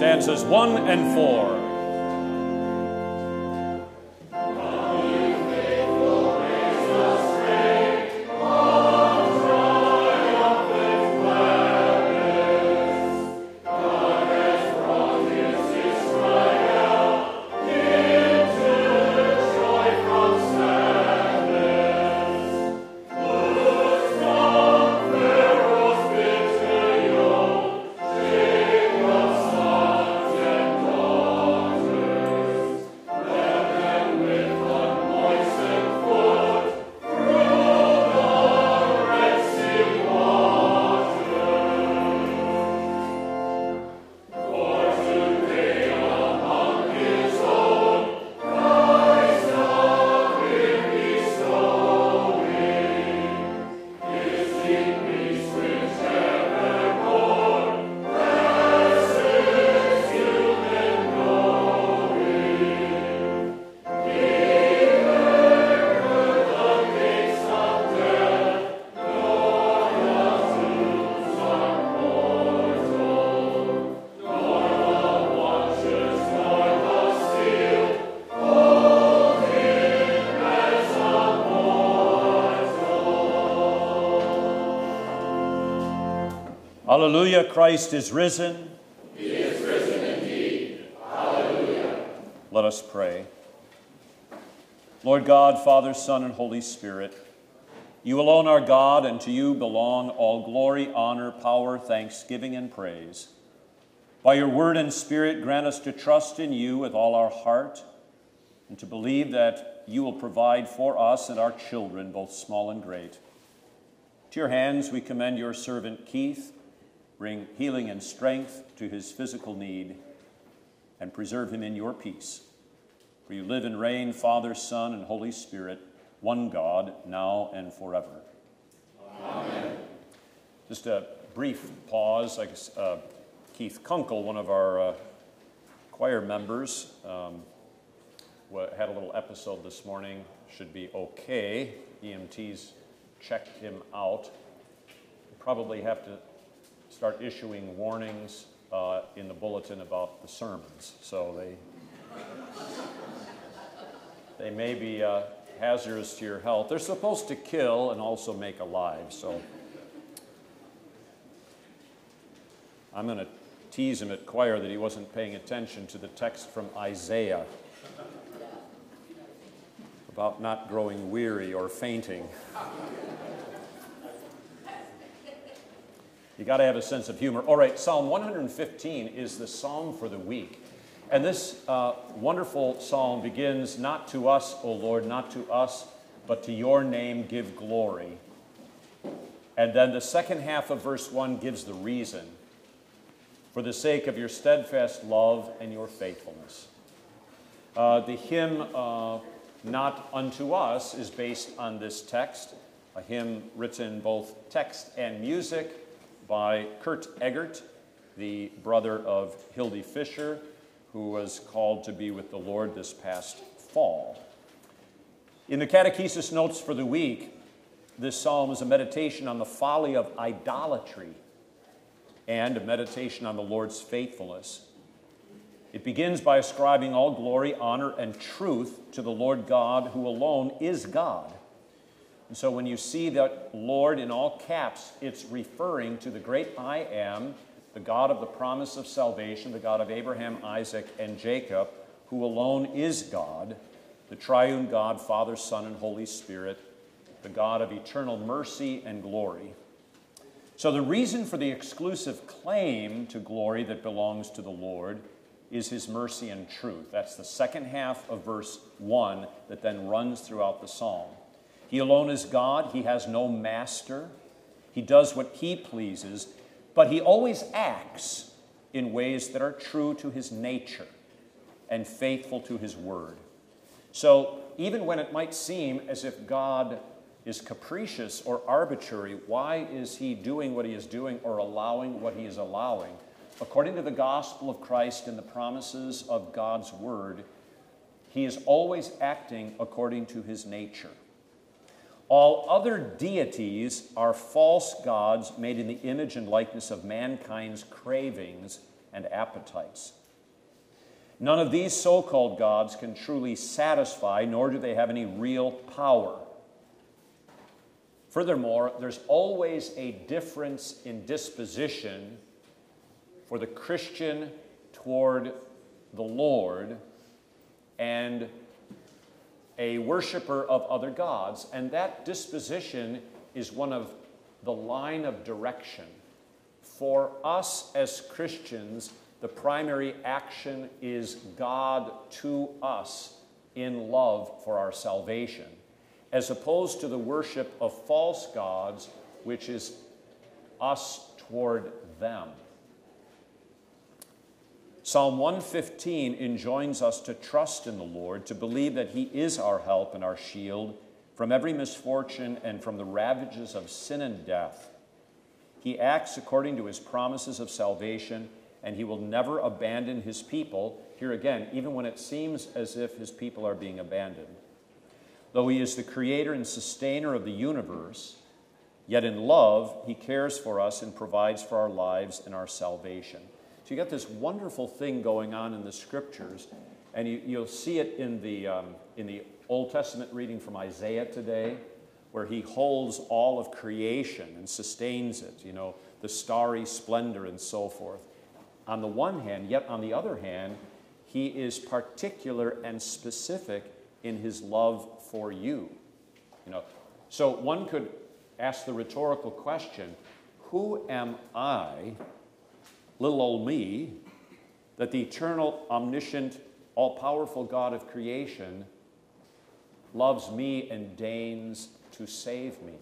stanzas one and four. Hallelujah, Christ is risen. He is risen indeed. Hallelujah. Let us pray. Lord God, Father, Son, and Holy Spirit, you alone are God, and to you belong all glory, honor, power, thanksgiving, and praise. By your word and spirit, grant us to trust in you with all our heart and to believe that you will provide for us and our children, both small and great. To your hands we commend your servant Keith Bring healing and strength to his physical need and preserve him in your peace. For you live and reign, Father, Son, and Holy Spirit, one God, now and forever. Amen. Just a brief pause. I guess, uh, Keith Kunkel, one of our uh, choir members, um, had a little episode this morning. Should be okay. EMTs checked him out. Probably have to start issuing warnings uh, in the bulletin about the sermons. So they, they may be uh, hazardous to your health. They're supposed to kill and also make alive. So I'm going to tease him at choir that he wasn't paying attention to the text from Isaiah about not growing weary or fainting. You got to have a sense of humor. All right, Psalm 115 is the psalm for the week. And this uh, wonderful psalm begins Not to us, O Lord, not to us, but to your name give glory. And then the second half of verse 1 gives the reason for the sake of your steadfast love and your faithfulness. Uh, the hymn, uh, Not Unto Us, is based on this text, a hymn written both text and music by Kurt Eggert, the brother of Hildy Fisher, who was called to be with the Lord this past fall. In the catechesis notes for the week, this psalm is a meditation on the folly of idolatry and a meditation on the Lord's faithfulness. It begins by ascribing all glory, honor, and truth to the Lord God, who alone is God. And so when you see that Lord in all caps, it's referring to the great I am, the God of the promise of salvation, the God of Abraham, Isaac, and Jacob, who alone is God, the triune God, Father, Son, and Holy Spirit, the God of eternal mercy and glory. So, the reason for the exclusive claim to glory that belongs to the Lord is his mercy and truth. That's the second half of verse 1 that then runs throughout the psalm. He alone is God. He has no master. He does what he pleases, but he always acts in ways that are true to his nature and faithful to his word. So, even when it might seem as if God is capricious or arbitrary, why is he doing what he is doing or allowing what he is allowing? According to the gospel of Christ and the promises of God's word, he is always acting according to his nature. All other deities are false gods made in the image and likeness of mankind's cravings and appetites. None of these so called gods can truly satisfy, nor do they have any real power. Furthermore, there's always a difference in disposition for the Christian toward the Lord and a worshiper of other gods. And that disposition is one of the line of direction. For us as Christians, the primary action is God to us in love for our salvation, as opposed to the worship of false gods, which is us toward them. Psalm 115 enjoins us to trust in the Lord, to believe that He is our help and our shield from every misfortune and from the ravages of sin and death. He acts according to His promises of salvation and he will never abandon his people. Here again, even when it seems as if his people are being abandoned. Though he is the creator and sustainer of the universe, yet in love, he cares for us and provides for our lives and our salvation. So you got this wonderful thing going on in the scriptures, and you, will see it in the, um, in the Old Testament reading from Isaiah today, where he holds all of creation and sustains it, you know, the starry splendor and so forth on the one hand, yet on the other hand, he is particular and specific in his love for you. You know, so one could ask the rhetorical question, who am I, little old me, that the eternal, omniscient, all-powerful God of creation loves me and deigns to save me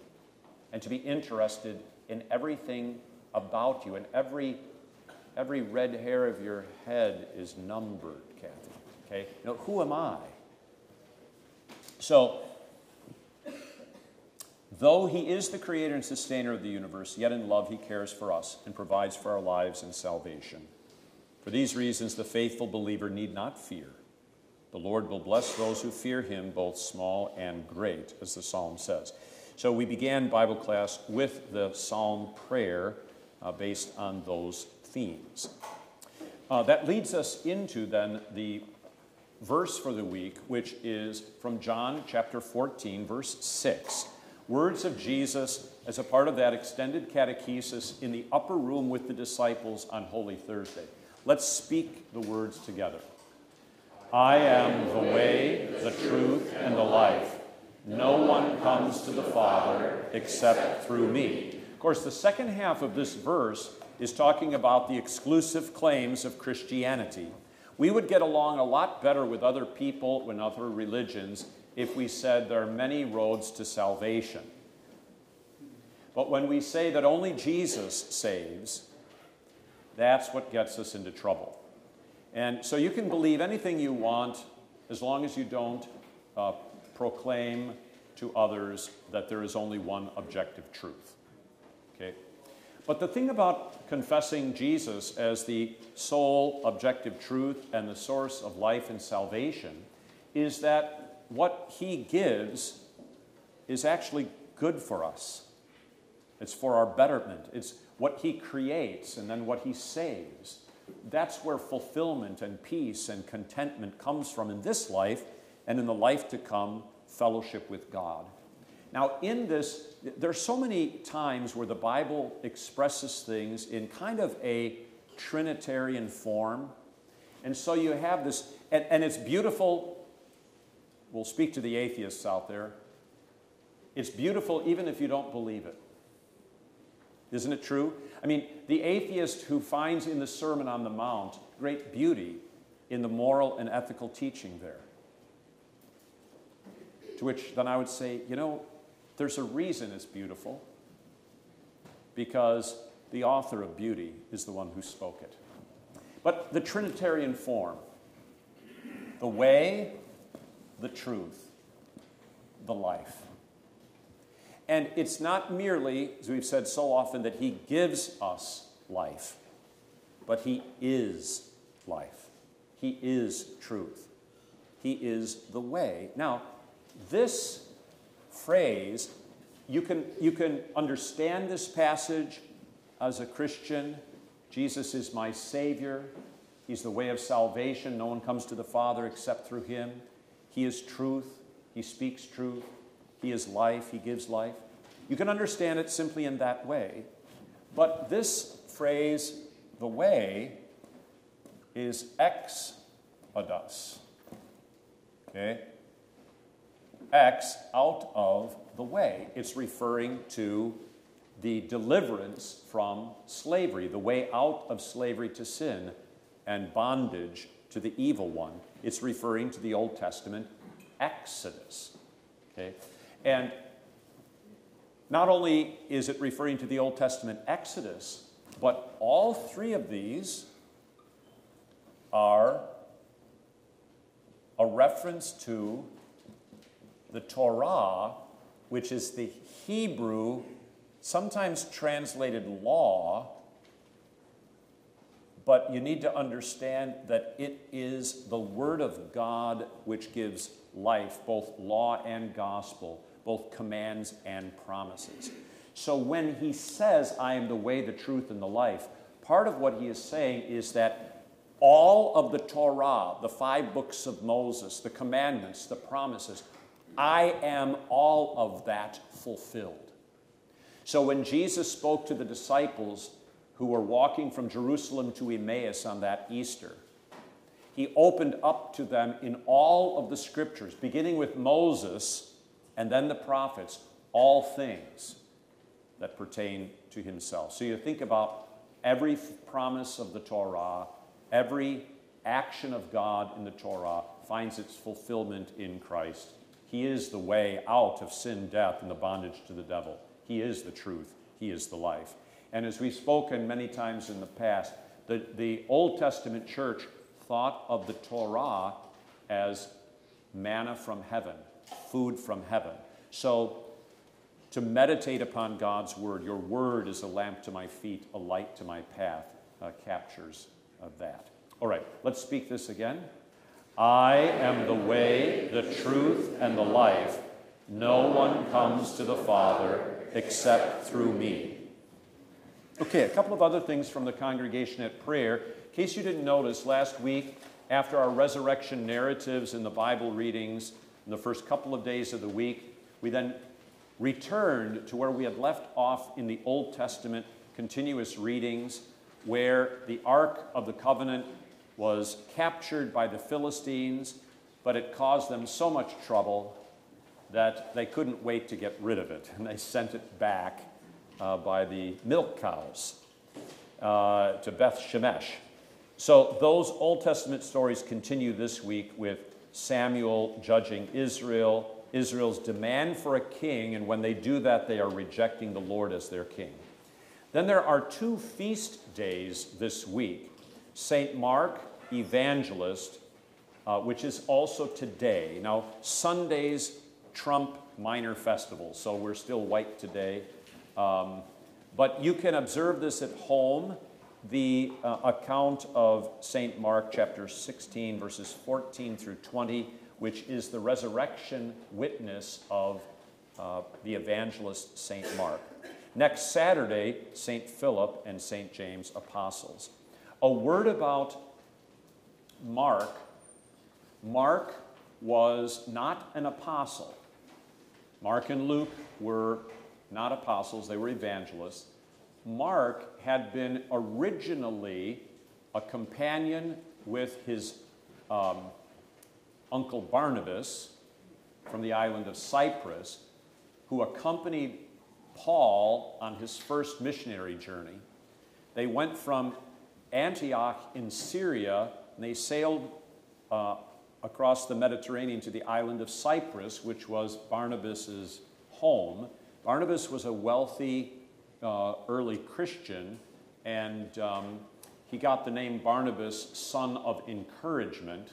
and to be interested in everything about you and every Every red hair of your head is numbered, Kathy. Okay? Now, who am I? So, though he is the creator and sustainer of the universe, yet in love he cares for us and provides for our lives and salvation. For these reasons, the faithful believer need not fear. The Lord will bless those who fear him, both small and great, as the psalm says. So we began Bible class with the psalm prayer uh, based on those themes. Uh, that leads us into then the verse for the week, which is from John chapter 14, verse 6. Words of Jesus as a part of that extended catechesis in the upper room with the disciples on Holy Thursday. Let's speak the words together. I am the way, the truth, and the life. No one comes to the Father except through me. Of course, the second half of this verse is talking about the exclusive claims of Christianity. We would get along a lot better with other people and other religions if we said there are many roads to salvation. But when we say that only Jesus saves, that's what gets us into trouble. And so you can believe anything you want as long as you don't uh, proclaim to others that there is only one objective truth. Okay? But the thing about confessing Jesus as the sole objective truth and the source of life and salvation is that what he gives is actually good for us. It's for our betterment. It's what he creates and then what he saves. That's where fulfillment and peace and contentment comes from in this life and in the life to come, fellowship with God. Now, in this, there's so many times where the Bible expresses things in kind of a Trinitarian form. And so you have this, and, and it's beautiful. We'll speak to the atheists out there. It's beautiful even if you don't believe it. Isn't it true? I mean, the atheist who finds in the Sermon on the Mount great beauty in the moral and ethical teaching there. To which then I would say, you know, there's a reason it's beautiful because the author of beauty is the one who spoke it. But the Trinitarian form the way, the truth, the life. And it's not merely, as we've said so often, that He gives us life, but He is life. He is truth. He is the way. Now, this phrase, you can, you can understand this passage as a Christian Jesus is my Savior. He's the way of salvation. No one comes to the Father except through Him. He is truth. He speaks truth. He is life. He gives life. You can understand it simply in that way. But this phrase, the way, is exodus. Okay? X out of the way. It's referring to the deliverance from slavery, the way out of slavery to sin and bondage to the evil one. It's referring to the Old Testament Exodus. Okay? And not only is it referring to the Old Testament Exodus, but all three of these are a reference to the Torah, which is the Hebrew, sometimes translated law, but you need to understand that it is the Word of God which gives life, both law and gospel, both commands and promises. So when he says, I am the way, the truth, and the life, part of what he is saying is that all of the Torah, the five books of Moses, the commandments, the promises, I am all of that fulfilled. So when Jesus spoke to the disciples who were walking from Jerusalem to Emmaus on that Easter, he opened up to them in all of the scriptures, beginning with Moses and then the prophets, all things that pertain to himself. So you think about every promise of the Torah, every action of God in the Torah finds its fulfillment in Christ. He is the way out of sin, death, and the bondage to the devil. He is the truth. He is the life. And as we've spoken many times in the past, the, the Old Testament church thought of the Torah as manna from heaven, food from heaven. So to meditate upon God's word, your word is a lamp to my feet, a light to my path, uh, captures of that. All right, let's speak this again. I am the way, the truth, and the life. No one comes to the Father except through me. Okay, a couple of other things from the congregation at prayer. In case you didn't notice, last week, after our resurrection narratives in the Bible readings in the first couple of days of the week, we then returned to where we had left off in the Old Testament continuous readings, where the Ark of the Covenant was captured by the Philistines, but it caused them so much trouble that they couldn't wait to get rid of it, and they sent it back uh, by the milk cows uh, to Beth Shemesh. So those Old Testament stories continue this week with Samuel judging Israel Israel's demand for a king, and when they do that, they are rejecting the Lord as their king. Then there are two feast days this week St. Mark, Evangelist, uh, which is also today. Now, Sundays trump minor festivals, so we're still white today. Um, but you can observe this at home. The uh, account of St. Mark, chapter 16, verses 14 through 20 which is the resurrection witness of uh, the evangelist St. Mark. Next Saturday, St. Philip and St. James apostles. A word about Mark. Mark was not an apostle. Mark and Luke were not apostles, they were evangelists. Mark had been originally a companion with his um, uncle Barnabas from the island of Cyprus, who accompanied Paul on his first missionary journey. They went from Antioch in Syria and they sailed uh, across the Mediterranean to the island of Cyprus, which was Barnabas's home. Barnabas was a wealthy uh, early Christian, and um, he got the name Barnabas, son of encouragement,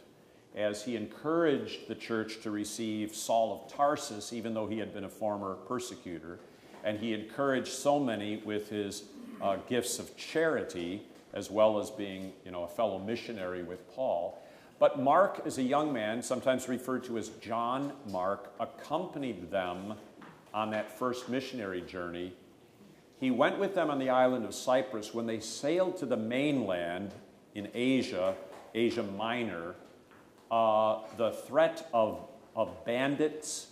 as he encouraged the church to receive Saul of Tarsus, even though he had been a former persecutor. And he encouraged so many with his uh, gifts of charity, as well as being you know, a fellow missionary with Paul. But Mark, as a young man, sometimes referred to as John Mark, accompanied them on that first missionary journey he went with them on the island of Cyprus. When they sailed to the mainland in Asia, Asia Minor, uh, the threat of, of bandits,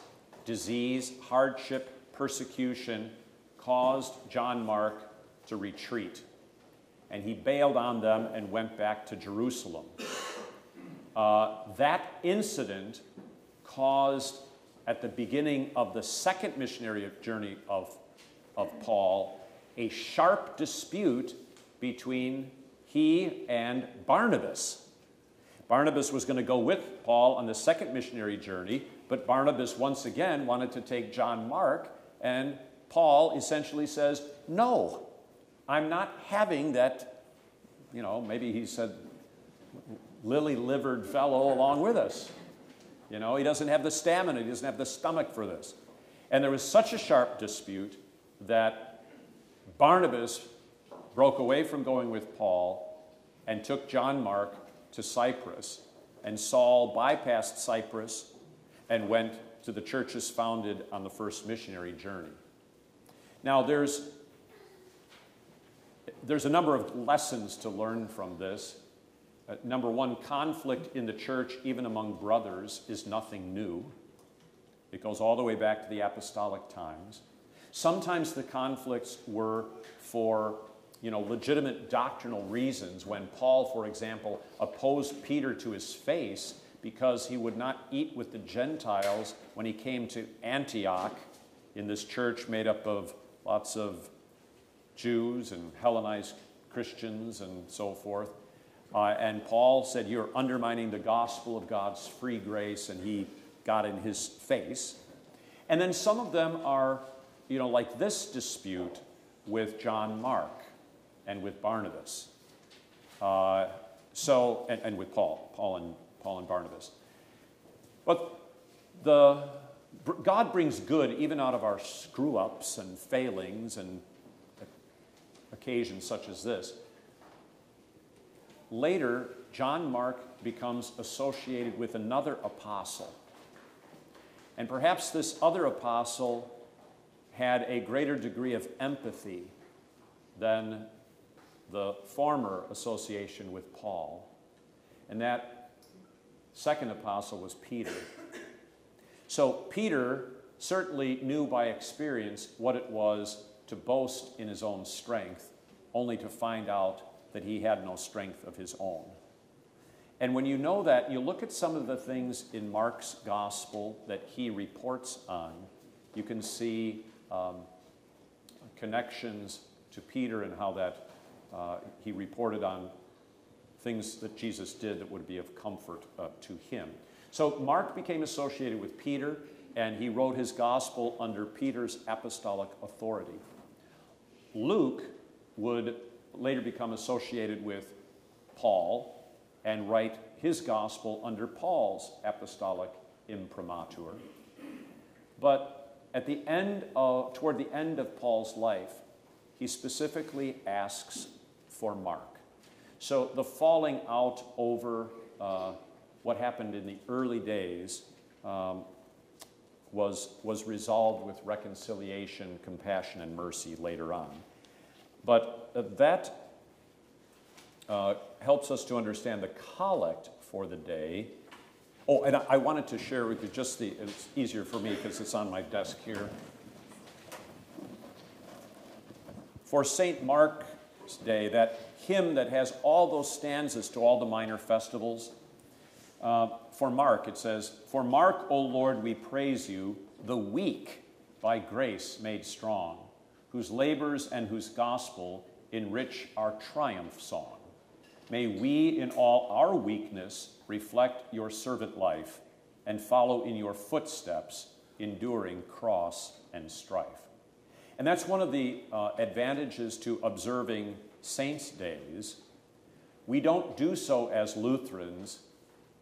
disease, hardship, persecution caused John Mark to retreat. And he bailed on them and went back to Jerusalem. Uh, that incident caused, at the beginning of the second missionary journey of, of Paul, a sharp dispute between he and Barnabas. Barnabas was going to go with Paul on the second missionary journey, but Barnabas once again wanted to take John Mark, and Paul essentially says, No, I'm not having that, you know, maybe he said, lily livered fellow along with us. You know, he doesn't have the stamina, he doesn't have the stomach for this. And there was such a sharp dispute that Barnabas broke away from going with Paul and took John Mark to Cyprus. And Saul bypassed Cyprus and went to the churches founded on the first missionary journey. Now, there's, there's a number of lessons to learn from this. Uh, number one, conflict in the church, even among brothers, is nothing new. It goes all the way back to the apostolic times. Sometimes the conflicts were for you know, legitimate doctrinal reasons. When Paul, for example, opposed Peter to his face because he would not eat with the Gentiles when he came to Antioch in this church made up of lots of Jews and Hellenized Christians and so forth. Uh, and Paul said, You're undermining the gospel of God's free grace, and he got in his face. And then some of them are, you know, like this dispute with John Mark and with Barnabas. Uh, so, and, and, with Paul, Paul and, Paul and Barnabas. But the, God brings good even out of our screw ups and failings and occasions such as this. Later, John Mark becomes associated with another apostle. And perhaps this other apostle had a greater degree of empathy than the former association with Paul. And that second apostle was Peter. So Peter certainly knew by experience what it was to boast in his own strength, only to find out that he had no strength of his own. And when you know that, you look at some of the things in Mark's gospel that he reports on, you can see um, connections to Peter and how that uh, he reported on things that Jesus did that would be of comfort uh, to him. So Mark became associated with Peter, and he wrote his gospel under Peter's apostolic authority. Luke would later become associated with Paul and write his gospel under Paul's apostolic imprimatur. But at the end of, toward the end of Paul's life, he specifically asks for Mark. So the falling out over uh, what happened in the early days um, was, was resolved with reconciliation, compassion, and mercy later on. But uh, that uh, helps us to understand the collect for the day. Oh, and I, wanted to share with you just the, it's easier for me because it's on my desk here. For St. Mark's Day, that hymn that has all those stanzas to all the minor festivals, uh, for Mark, it says, For Mark, O Lord, we praise you, the weak by grace made strong whose labors and whose gospel enrich our triumph song. May we, in all our weakness, reflect your servant life and follow in your footsteps, enduring cross and strife. And that's one of the uh, advantages to observing saints' days. We don't do so as Lutherans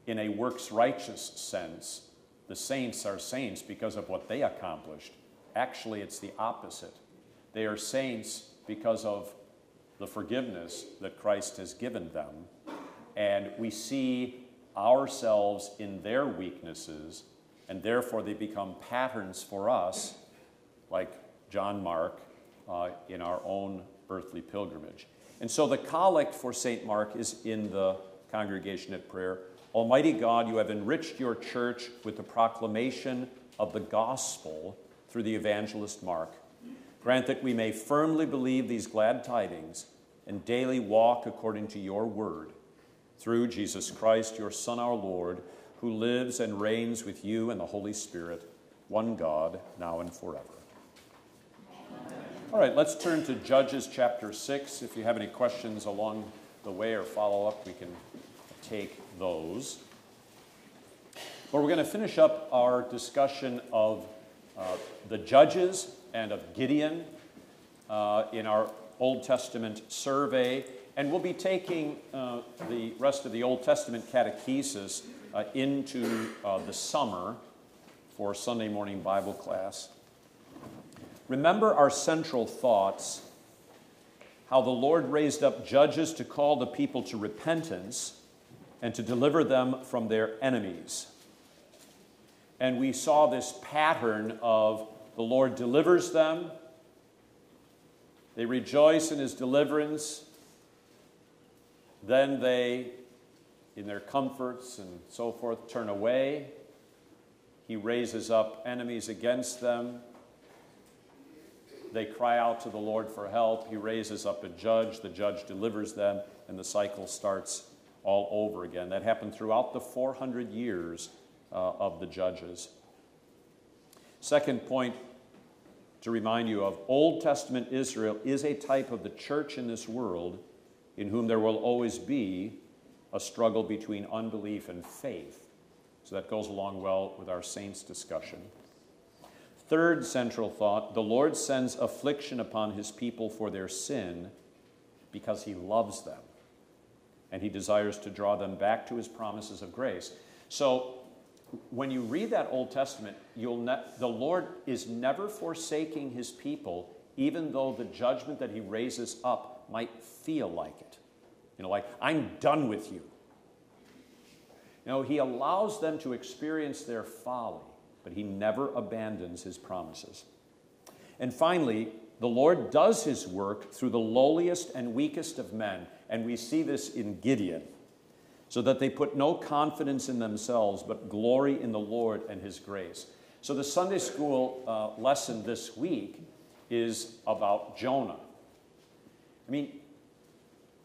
in a works righteous sense. The saints are saints because of what they accomplished. Actually, it's the opposite. They are saints because of the forgiveness that Christ has given them. And we see ourselves in their weaknesses, and therefore they become patterns for us, like John Mark uh, in our own earthly pilgrimage. And so the collect for St. Mark is in the congregation at prayer. Almighty God, you have enriched your church with the proclamation of the gospel through the evangelist Mark. Grant that we may firmly believe these glad tidings and daily walk according to your word. Through Jesus Christ, your Son, our Lord, who lives and reigns with you and the Holy Spirit, one God, now and forever. All right, let's turn to Judges chapter 6. If you have any questions along the way or follow up, we can take those. But we're going to finish up our discussion of uh, the Judges and of Gideon uh, in our Old Testament survey. And we'll be taking uh, the rest of the Old Testament catechesis uh, into uh, the summer for Sunday morning Bible class. Remember our central thoughts how the Lord raised up judges to call the people to repentance and to deliver them from their enemies. And we saw this pattern of the Lord delivers them, they rejoice in his deliverance, then they, in their comforts and so forth, turn away. He raises up enemies against them. They cry out to the Lord for help. He raises up a judge. The judge delivers them, and the cycle starts all over again. That happened throughout the 400 years uh, of the judges. Second point to remind you of Old Testament Israel is a type of the church in this world in whom there will always be a struggle between unbelief and faith. So that goes along well with our saints discussion. Third central thought the Lord sends affliction upon his people for their sin because he loves them and he desires to draw them back to his promises of grace. So when you read that Old Testament, you'll ne- the Lord is never forsaking his people, even though the judgment that he raises up might feel like it. You know, like, I'm done with you. You know, he allows them to experience their folly, but he never abandons his promises. And finally, the Lord does his work through the lowliest and weakest of men, and we see this in Gideon so that they put no confidence in themselves, but glory in the Lord and His grace. So, the Sunday school uh, lesson this week is about Jonah. I mean,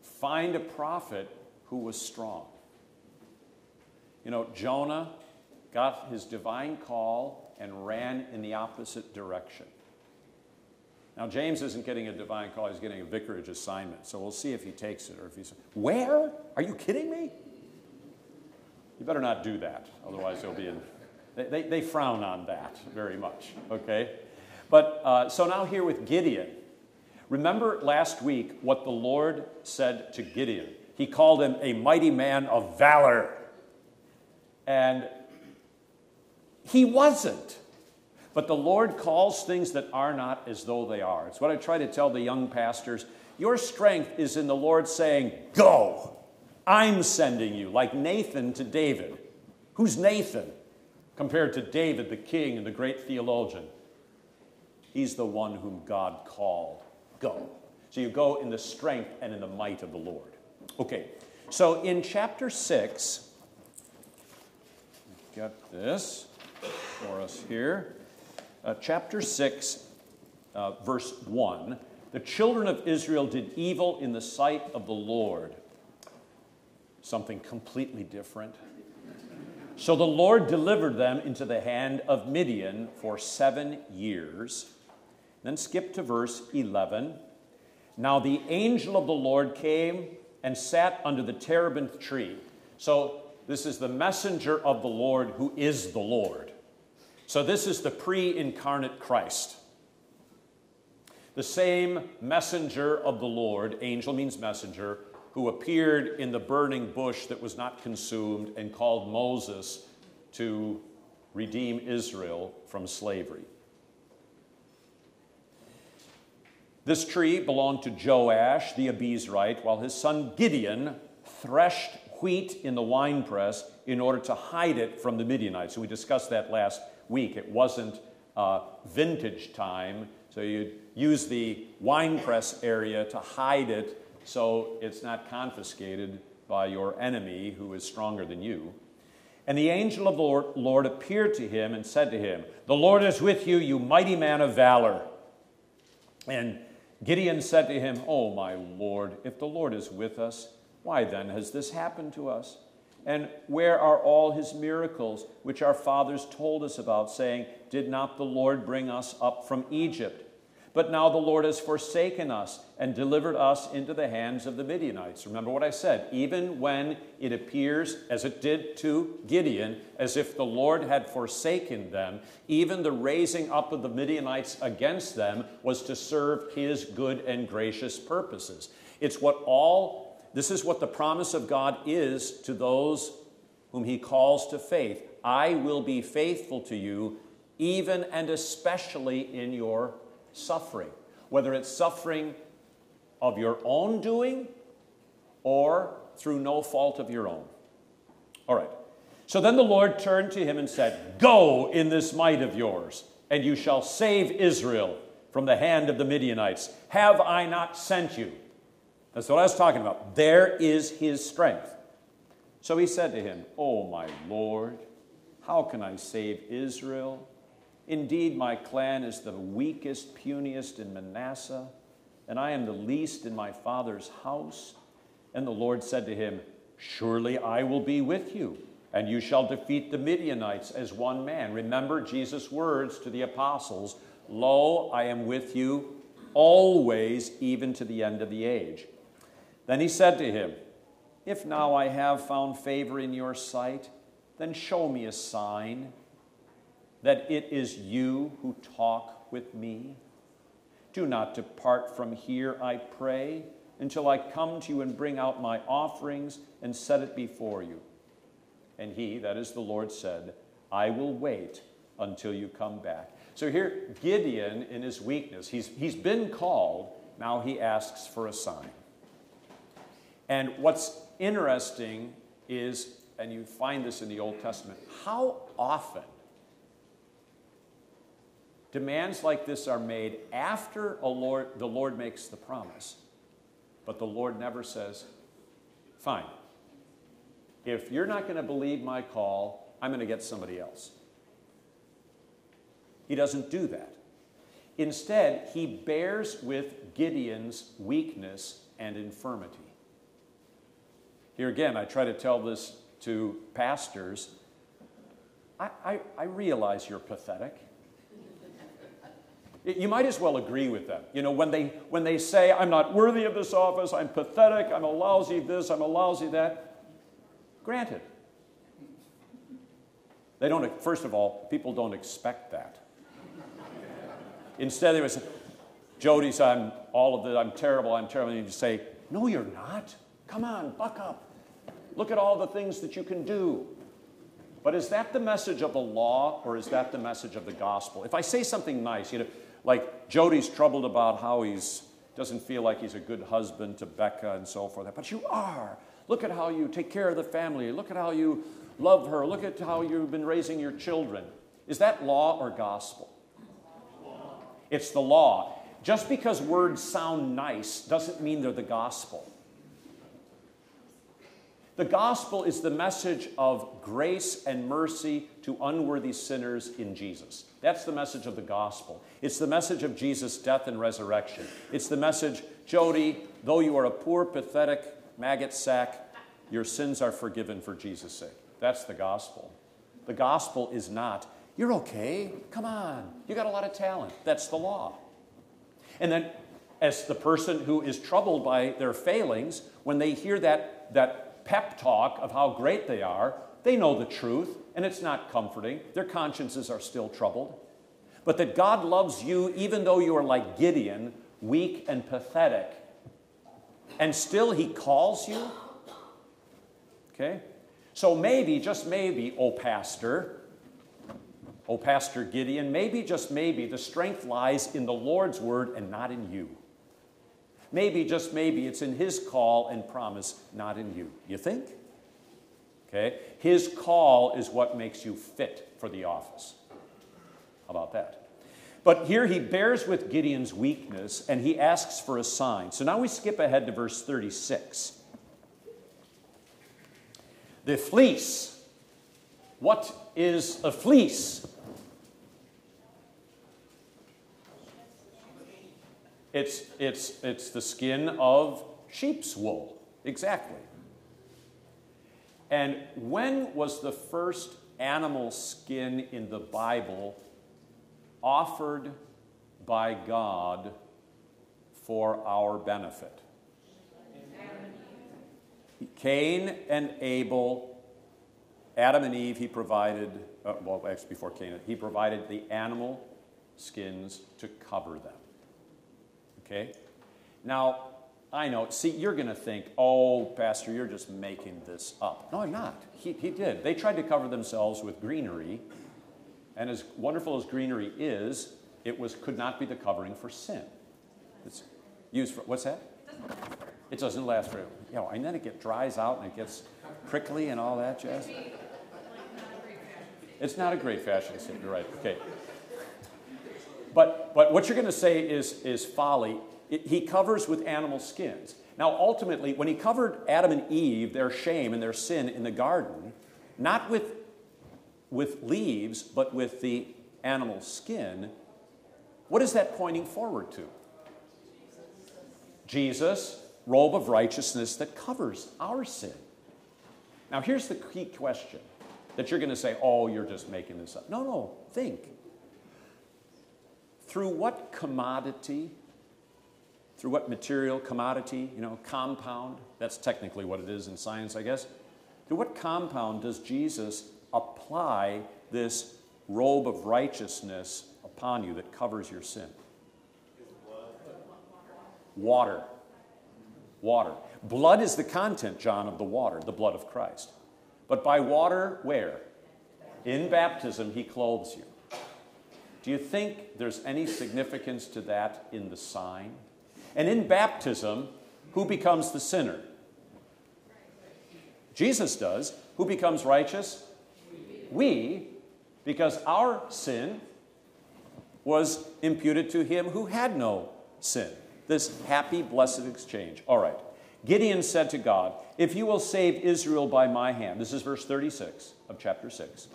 find a prophet who was strong. You know, Jonah got his divine call and ran in the opposite direction. Now, James isn't getting a divine call, he's getting a vicarage assignment. So we'll see if he takes it or if he's. Where? Are you kidding me? You better not do that, otherwise they'll be in. They, they, they frown on that very much, okay? But uh, so now here with Gideon. Remember last week what the Lord said to Gideon? He called him a mighty man of valor. And he wasn't. But the Lord calls things that are not as though they are. It's what I try to tell the young pastors. Your strength is in the Lord saying, Go. I'm sending you, like Nathan to David. Who's Nathan compared to David, the king and the great theologian? He's the one whom God called. Go. So you go in the strength and in the might of the Lord. Okay, so in chapter 6, get this for us here. Uh, chapter 6, uh, verse 1 The children of Israel did evil in the sight of the Lord something completely different. So the Lord delivered them into the hand of Midian for seven years. Then skip to verse 11. Now the angel of the Lord came and sat under the terebinth tree. So this is the messenger of the Lord who is the Lord. So this is the pre incarnate Christ. The same messenger of the Lord, angel means messenger, who appeared in the burning bush that was not consumed and called Moses to redeem Israel from slavery. This tree belonged to Joash the Abiezrite, while his son Gideon threshed wheat in the winepress in order to hide it from the Midianites. So we discussed that last week. It wasn't uh, vintage time, So you'd use the winepress area to hide it so it's not confiscated by your enemy who is stronger than you. And the angel of the Lord, appeared to him and said to him, The Lord is with you, you mighty man of valor. And Gideon said to him, Oh, my Lord, if the Lord is with us, why then has this happened to us? And where are all his miracles which our fathers told us about, saying, Did not the Lord bring us up from Egypt? But now the Lord has forsaken us and delivered us into the hands of the Midianites. Remember what I said. Even when it appears, as it did to Gideon, as if the Lord had forsaken them, even the raising up of the Midianites against them was to serve his good and gracious purposes. It's what all, this is what the promise of God is to those whom he calls to faith. I will be faithful to you, even and especially in your suffering, whether it's suffering of your own doing or through no fault of your own. All right. So then the Lord turned to him and said, Go in this might of yours, and you shall save Israel from the hand of the Midianites. Have I not sent you? That's what I was talking about. There is his strength. So he said to him, Oh, my Lord, how can I save Israel? Indeed, my clan is the weakest, puniest in Manasseh, and I am the least in my father's house. And the Lord said to him, Surely I will be with you, and you shall defeat the Midianites as one man. Remember Jesus' words to the apostles Lo, I am with you always, even to the end of the age. Then he said to him, If now I have found favor in your sight, then show me a sign that it is you who talk with me? Do not depart from here, I pray, until I come to you and bring out my offerings and set it before you. And he, that is the Lord, said, I will wait until you come back. So here, Gideon, in his weakness, he's, he's been called, now he asks for a sign. And what's interesting is, and you find this in the Old Testament, how often Demands like this are made after Lord, the Lord makes the promise, but the Lord never says, Fine. If you're not going to believe my call, I'm going to get somebody else. He doesn't do that. Instead, he bears with Gideon's weakness and infirmity. Here again, I try to tell this to pastors. I, I, I realize you're pathetic. You might as well agree with them. You know, when they, when they say, I'm not worthy of this office, I'm pathetic, I'm a lousy this, I'm a lousy that, granted. They don't, first of all, people don't expect that. Instead, they would say, Jody said, I'm all of this, I'm terrible, I'm terrible. And you say, No, you're not. Come on, buck up. Look at all the things that you can do. But is that the message of the law or is that the message of the gospel? If I say something nice, you know, like Jody's troubled about how he's doesn't feel like he's a good husband to Becca and so forth. But you are. Look at how you take care of the family. Look at how you love her. Look at how you've been raising your children. Is that law or gospel? It's the law. Just because words sound nice doesn't mean they're the gospel. The gospel is the message of grace and mercy to unworthy sinners in Jesus. That's the message of the gospel. It's the message of Jesus' death and resurrection. It's the message, Jody, though you are a poor, pathetic maggot sack, your sins are forgiven for Jesus' sake. That's the gospel. The gospel is not, you're okay, come on, you got a lot of talent. That's the law. And then, as the person who is troubled by their failings, when they hear that, that pep talk of how great they are, they know the truth, and it's not comforting. Their consciences are still troubled. But that God loves you even though you are like Gideon, weak and pathetic, and still He calls you. Okay? So maybe, just maybe, oh pastor, oh Pastor Gideon, maybe, just maybe, the strength lies in the Lord's word and not in you. Maybe, just maybe, it's in his call and promise, not in you. You think? Okay? His call is what makes you fit for the office. How about that? But here he bears with Gideon's weakness and he asks for a sign. So now we skip ahead to verse 36. The fleece. What is a fleece? It's, it's, it's the skin of sheep's wool. Exactly. And when was the first animal skin in the Bible offered by God for our benefit? Cain and Abel, Adam and Eve, he provided, uh, well, actually before Cain, he provided the animal skins to cover them. Okay? Now, I know, see, you're going to think, oh, Pastor, you're just making this up. No, I'm not. He, he did. They tried to cover themselves with greenery, and as wonderful as greenery is, it was, could not be the covering for sin. It's used for, what's that? It doesn't last forever. You know, and then it get, dries out and it gets prickly and all that jazz. It's not a great fashion statement, you're right. Okay. But, but what you're going to say is, is folly. It, he covers with animal skins. Now, ultimately, when he covered Adam and Eve, their shame and their sin in the garden, not with, with leaves, but with the animal skin, what is that pointing forward to? Jesus, robe of righteousness that covers our sin. Now, here's the key question that you're going to say, oh, you're just making this up. No, no, think. Through what commodity, through what material, commodity, you know, compound, that's technically what it is in science, I guess. Through what compound does Jesus apply this robe of righteousness upon you that covers your sin? Water. Water. Blood is the content, John, of the water, the blood of Christ. But by water, where? In baptism, he clothes you. Do you think there's any significance to that in the sign? And in baptism, who becomes the sinner? Jesus does. Who becomes righteous? We, because our sin was imputed to him who had no sin. This happy, blessed exchange. All right. Gideon said to God, If you will save Israel by my hand, this is verse 36 of chapter 6.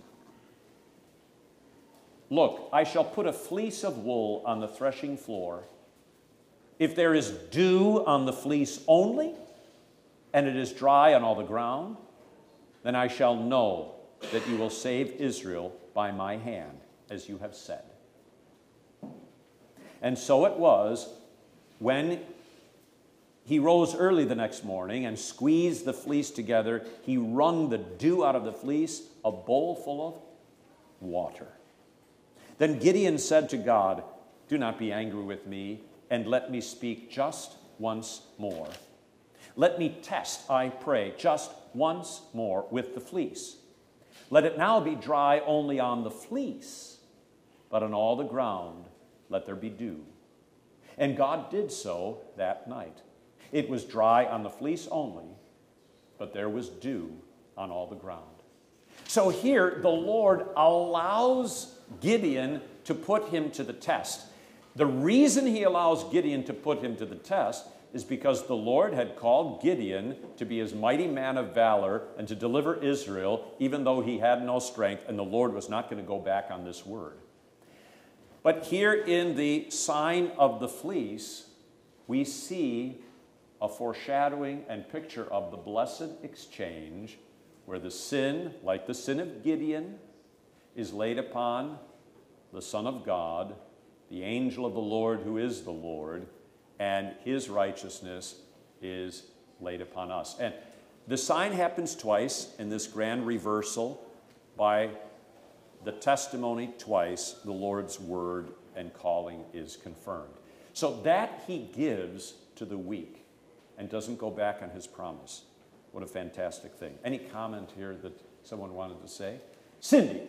Look, I shall put a fleece of wool on the threshing floor. If there is dew on the fleece only, and it is dry on all the ground, then I shall know that you will save Israel by my hand, as you have said. And so it was when he rose early the next morning and squeezed the fleece together. He wrung the dew out of the fleece, a bowl full of water. Then Gideon said to God, Do not be angry with me, and let me speak just once more. Let me test, I pray, just once more with the fleece. Let it now be dry only on the fleece, but on all the ground let there be dew. And God did so that night. It was dry on the fleece only, but there was dew on all the ground. So here, the Lord allows Gideon to put him to the test. The reason he allows Gideon to put him to the test is because the Lord had called Gideon to be his mighty man of valor and to deliver Israel, even though he had no strength, and the Lord was not going to go back on this word. But here in the sign of the fleece, we see a foreshadowing and picture of the blessed exchange where the sin, like the sin of Gideon, is laid upon the Son of God, the angel of the Lord who is the Lord, and his righteousness is laid upon us. And the sign happens twice in this grand reversal by the testimony twice, the Lord's word and calling is confirmed. So that he gives to the weak and doesn't go back on his promise. What a fantastic thing. Any comment here that someone wanted to say? Cindy.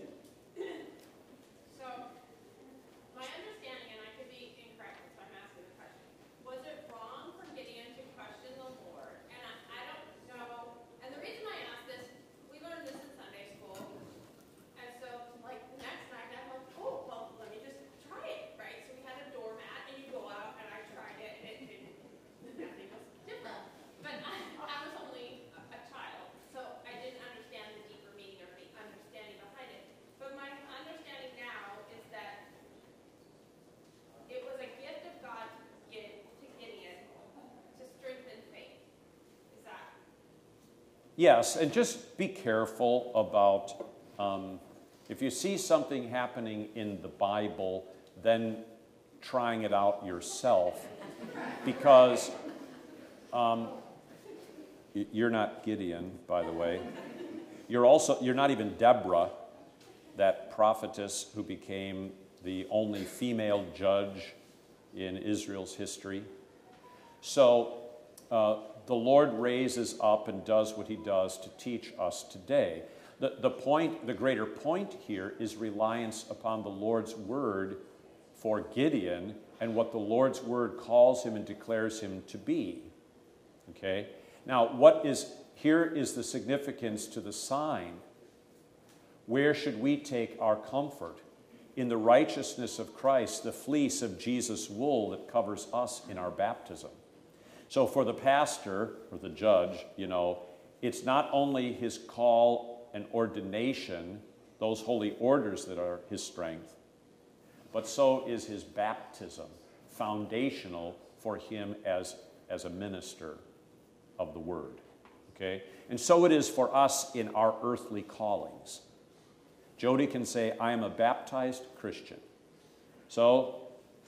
Yes, and just be careful about um, if you see something happening in the Bible, then trying it out yourself, because um, you're not Gideon, by the way. You're also you're not even Deborah, that prophetess who became the only female judge in Israel's history. So uh, the Lord raises up and does what he does to teach us today. The, the point, the greater point here is reliance upon the Lord's word for Gideon and what the Lord's word calls him and declares him to be. Okay? Now, what is here is the significance to the sign. Where should we take our comfort? In the righteousness of Christ, the fleece of Jesus' wool that covers us in our baptism. So, for the pastor or the judge, you know, it's not only his call and ordination, those holy orders that are his strength, but so is his baptism, foundational for him as, as a minister of the word. Okay? And so it is for us in our earthly callings. Jody can say, I am a baptized Christian. So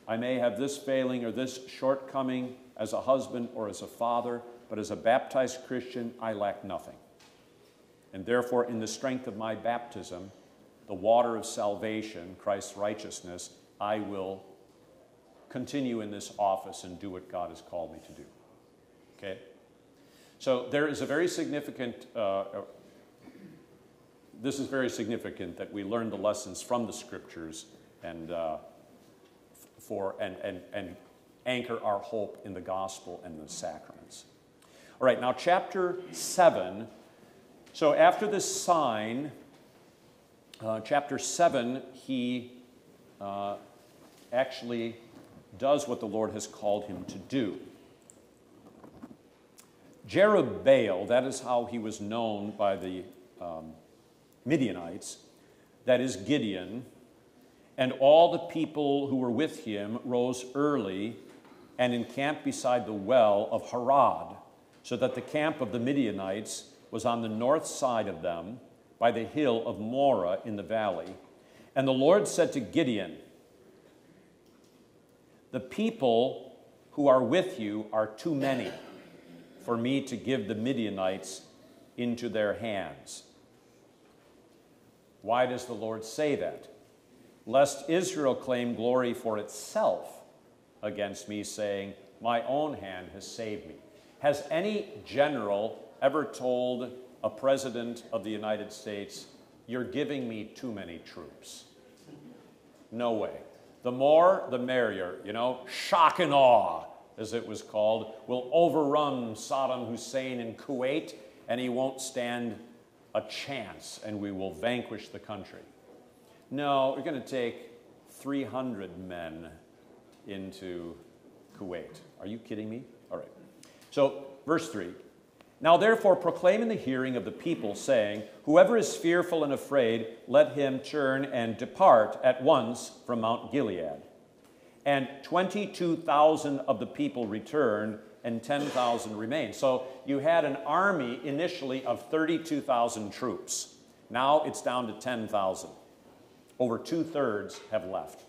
I may have this failing or this shortcoming as a husband or as a father, but as a baptized Christian, I lack nothing. And therefore, in the strength of my baptism, the water of salvation, Christ's righteousness, I will continue in this office and do what God has called me to do. Okay? So there is a very significant, uh, this is very significant that we learn the lessons from the scriptures and, uh, for, and, and, and anchor our hope in the gospel and the sacraments. All right, now chapter 7. So after this sign, uh, chapter 7, he uh, actually does what the Lord has called him to do. Jerubbaal, that is how he was known by the um, Midianites, that is Gideon, and all the people who were with him rose early and encamped beside the well of Harod, so that the camp of the Midianites was on the north side of them by the hill of Moreh in the valley. And the Lord said to Gideon, The people who are with you are too many for me to give the Midianites into their hands. Why does the Lord say that? Lest Israel claim glory for itself against me, saying, My own hand has saved me. Has any general ever told a president of the United States, You're giving me too many troops? No way. The more, the merrier. You know, shock and awe, as it was called, will overrun Saddam Hussein in Kuwait, and he won't stand a chance, and we will vanquish the country. No, we're going to take 300 men into Kuwait. Are you kidding me? All right. So, verse 3 Now therefore proclaim in the hearing of the people, saying, Whoever is fearful and afraid, let him turn and depart at once from Mount Gilead. And 22,000 of the people returned, and 10,000 remained. So you had an army initially of 32,000 troops. Now it's down to 10,000. Over two thirds have left.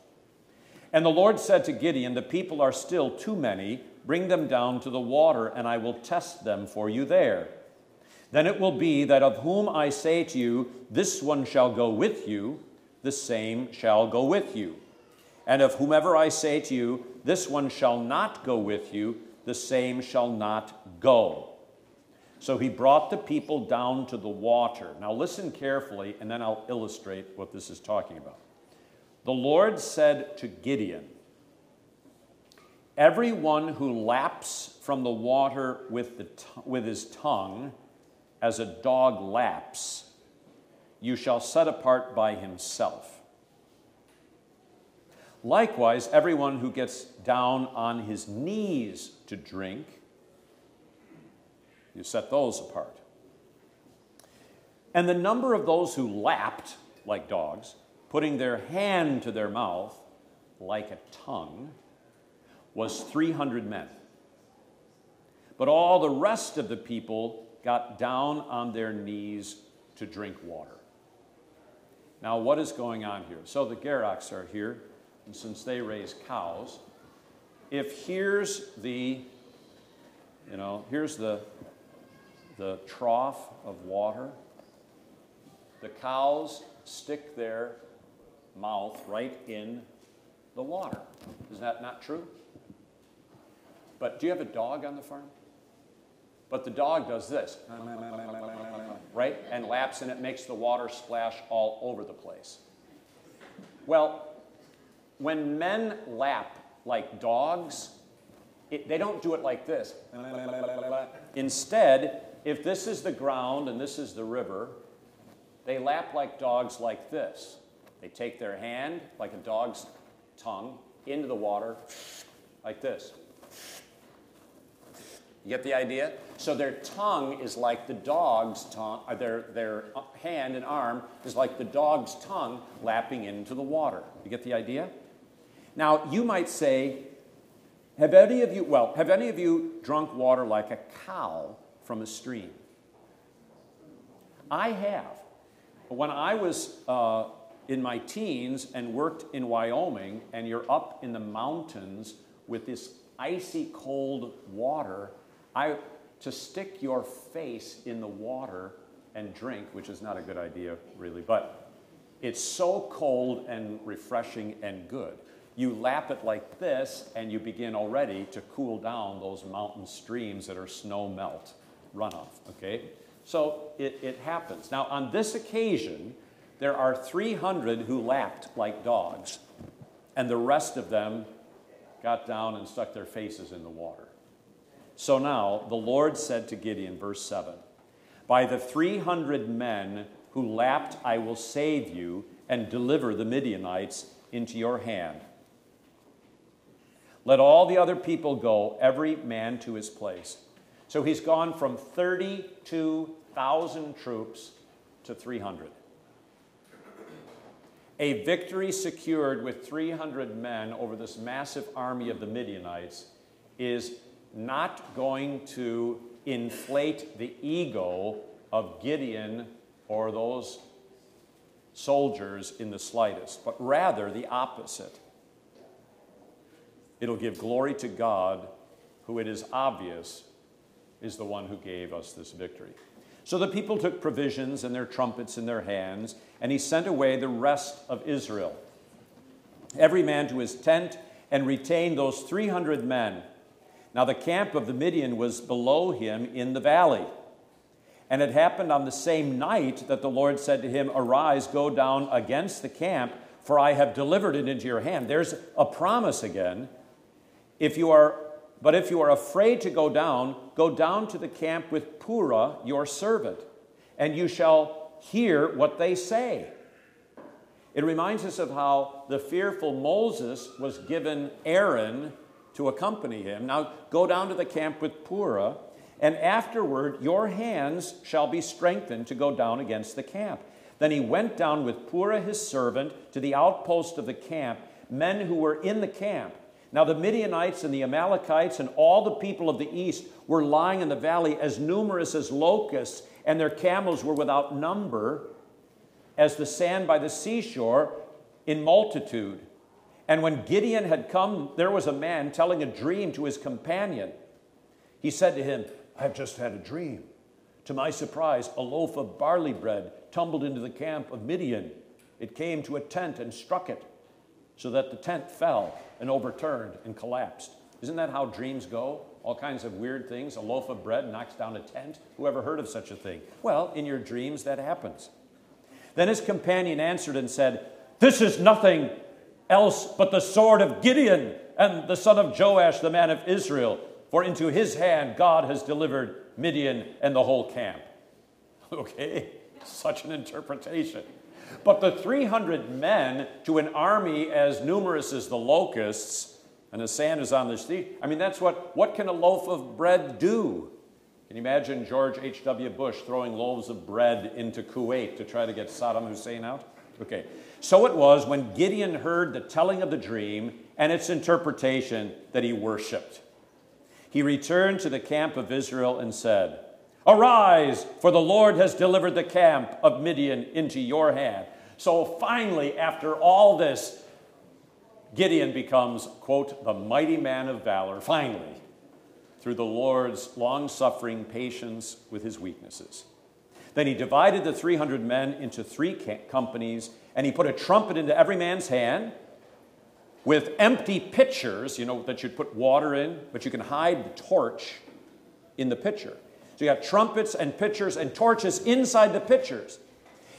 And the Lord said to Gideon, The people are still too many. Bring them down to the water, and I will test them for you there. Then it will be that of whom I say to you, This one shall go with you, the same shall go with you. And of whomever I say to you, This one shall not go with you, the same shall not go. So he brought the people down to the water. Now listen carefully, and then I'll illustrate what this is talking about. The Lord said to Gideon, Everyone who laps from the water with, the t- with his tongue, as a dog laps, you shall set apart by himself. Likewise, everyone who gets down on his knees to drink, you set those apart. And the number of those who lapped, like dogs, putting their hand to their mouth like a tongue, was 300 men. But all the rest of the people got down on their knees to drink water. Now, what is going on here? So the Geroks are here, and since they raise cows, if here's the, you know, here's the, the trough of water, the cows stick their mouth right in the water. Is that not true? But do you have a dog on the farm? But the dog does this, right? And laps and it makes the water splash all over the place. Well, when men lap like dogs, it, they don't do it like this. Instead, if this is the ground and this is the river, they lap like dogs like this. They take their hand, like a dog's tongue, into the water, like this. You get the idea? So their tongue is like the dog's tongue, or uh, their, their hand and arm is like the dog's tongue lapping into the water. You get the idea? Now, you might say, have any of you, well, have any of you drunk water like a cow from a stream? I have. When I was uh, in my teens and worked in Wyoming, and you're up in the mountains with this icy cold water, I, to stick your face in the water and drink, which is not a good idea really, but it's so cold and refreshing and good. You lap it like this, and you begin already to cool down those mountain streams that are snow melt runoff, okay? So it, it happens. Now, on this occasion, there are 300 who lapped like dogs, and the rest of them got down and stuck their faces in the water. So now the Lord said to Gideon, verse 7 By the 300 men who lapped, I will save you and deliver the Midianites into your hand. Let all the other people go, every man to his place. So he's gone from 32,000 troops to 300. A victory secured with 300 men over this massive army of the Midianites is not going to inflate the ego of Gideon or those soldiers in the slightest, but rather the opposite. It'll give glory to God, who it is obvious is the one who gave us this victory. So the people took provisions and their trumpets in their hands, and he sent away the rest of Israel, every man to his tent, and retained those 300 men now the camp of the Midian was below him in the valley. And it happened on the same night that the Lord said to him, Arise, go down against the camp, for I have delivered it into your hand. There's a promise again. If you are, but if you are afraid to go down, go down to the camp with Purah, your servant, and you shall hear what they say. It reminds us of how the fearful Moses was given Aaron to accompany him. Now go down to the camp with Purah, and afterward your hands shall be strengthened to go down against the camp. Then he went down with Purah his servant to the outpost of the camp, men who were in the camp. Now the Midianites and the Amalekites and all the people of the east were lying in the valley as numerous as locusts, and their camels were without number as the sand by the seashore in multitude. And when Gideon had come, there was a man telling a dream to his companion. He said to him, I have just had a dream. To my surprise, a loaf of barley bread tumbled into the camp of Midian. It came to a tent and struck it, so that the tent fell and overturned and collapsed. Isn't that how dreams go? All kinds of weird things. A loaf of bread knocks down a tent. Who ever heard of such a thing? Well, in your dreams, that happens. Then his companion answered and said, This is nothing else but the sword of Gideon and the son of Joash, the man of Israel. For into his hand God has delivered Midian and the whole camp. Okay, such an interpretation. But the 300 men to an army as numerous as the locusts, and the sand is on the sea. I mean, that's what, what can a loaf of bread do? Can you imagine George H.W. Bush throwing loaves of bread into Kuwait to try to get Saddam Hussein out? Okay, so it was when Gideon heard the telling of the dream and its interpretation that he worshiped. He returned to the camp of Israel and said, Arise, for the Lord has delivered the camp of Midian into your hand. So finally, after all this, Gideon becomes, quote, the mighty man of valor, finally, through the Lord's long suffering patience with his weaknesses. Then he divided the 300 men into three companies, and he put a trumpet into every man's hand with empty pitchers, you know, that you'd put water in, but you can hide the torch in the pitcher. So you got trumpets and pitchers and torches inside the pitchers.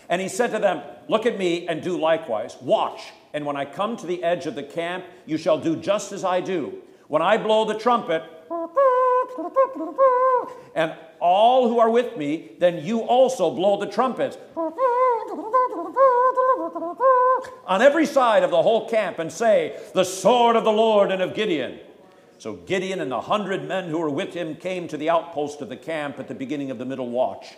And he said to them, Look at me and do likewise. Watch, and when I come to the edge of the camp, you shall do just as I do. When I blow the trumpet, and all who are with me, then you also blow the trumpets on every side of the whole camp and say, The sword of the Lord and of Gideon. So Gideon and the hundred men who were with him came to the outpost of the camp at the beginning of the middle watch.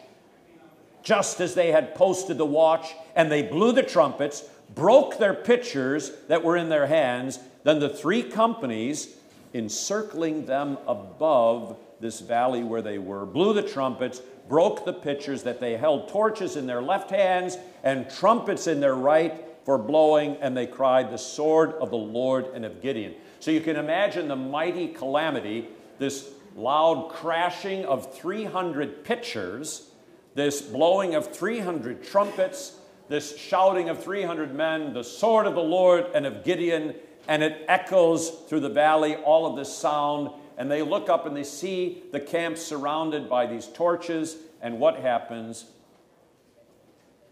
Just as they had posted the watch, and they blew the trumpets, broke their pitchers that were in their hands, then the three companies, encircling them above this valley where they were, blew the trumpets, broke the pitchers that they held torches in their left hands and trumpets in their right for blowing, and they cried, The sword of the Lord and of Gideon. So you can imagine the mighty calamity, this loud crashing of 300 pitchers, this blowing of 300 trumpets, this shouting of 300 men, the sword of the Lord and of Gideon, and it echoes through the valley, all of this sound. And they look up and they see the camp surrounded by these torches. And what happens?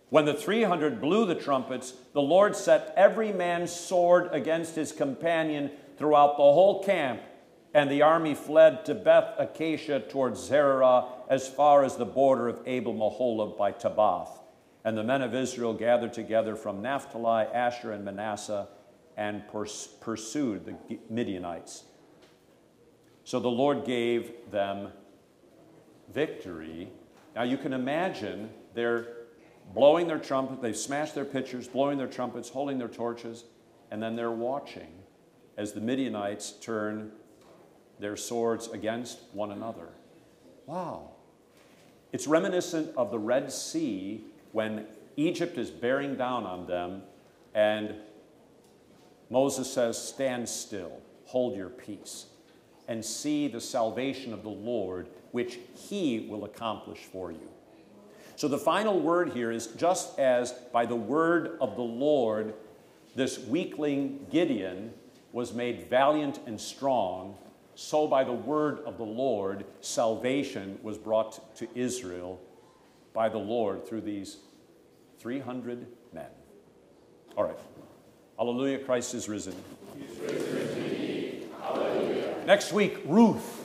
When the 300 blew the trumpets, the Lord set every man's sword against his companion throughout the whole camp, and the army fled to Beth Acacia towards Zerah as far as the border of Abel Meholah by Tabbath. And the men of Israel gathered together from Naphtali, Asher, and Manasseh and purs- pursued the Midianites. So the Lord gave them victory. Now you can imagine they're blowing their trumpet, they've smashed their pitchers, blowing their trumpets, holding their torches, and then they're watching as the Midianites turn their swords against one another. Wow. It's reminiscent of the Red Sea when Egypt is bearing down on them and Moses says, Stand still, hold your peace, and see the salvation of the Lord, which he will accomplish for you. So the final word here is just as by the word of the Lord, this weakling Gideon was made valiant and strong, so by the word of the Lord, salvation was brought to Israel by the Lord through these 300 men. All right. Hallelujah, Christ is risen. risen Next week, Ruth.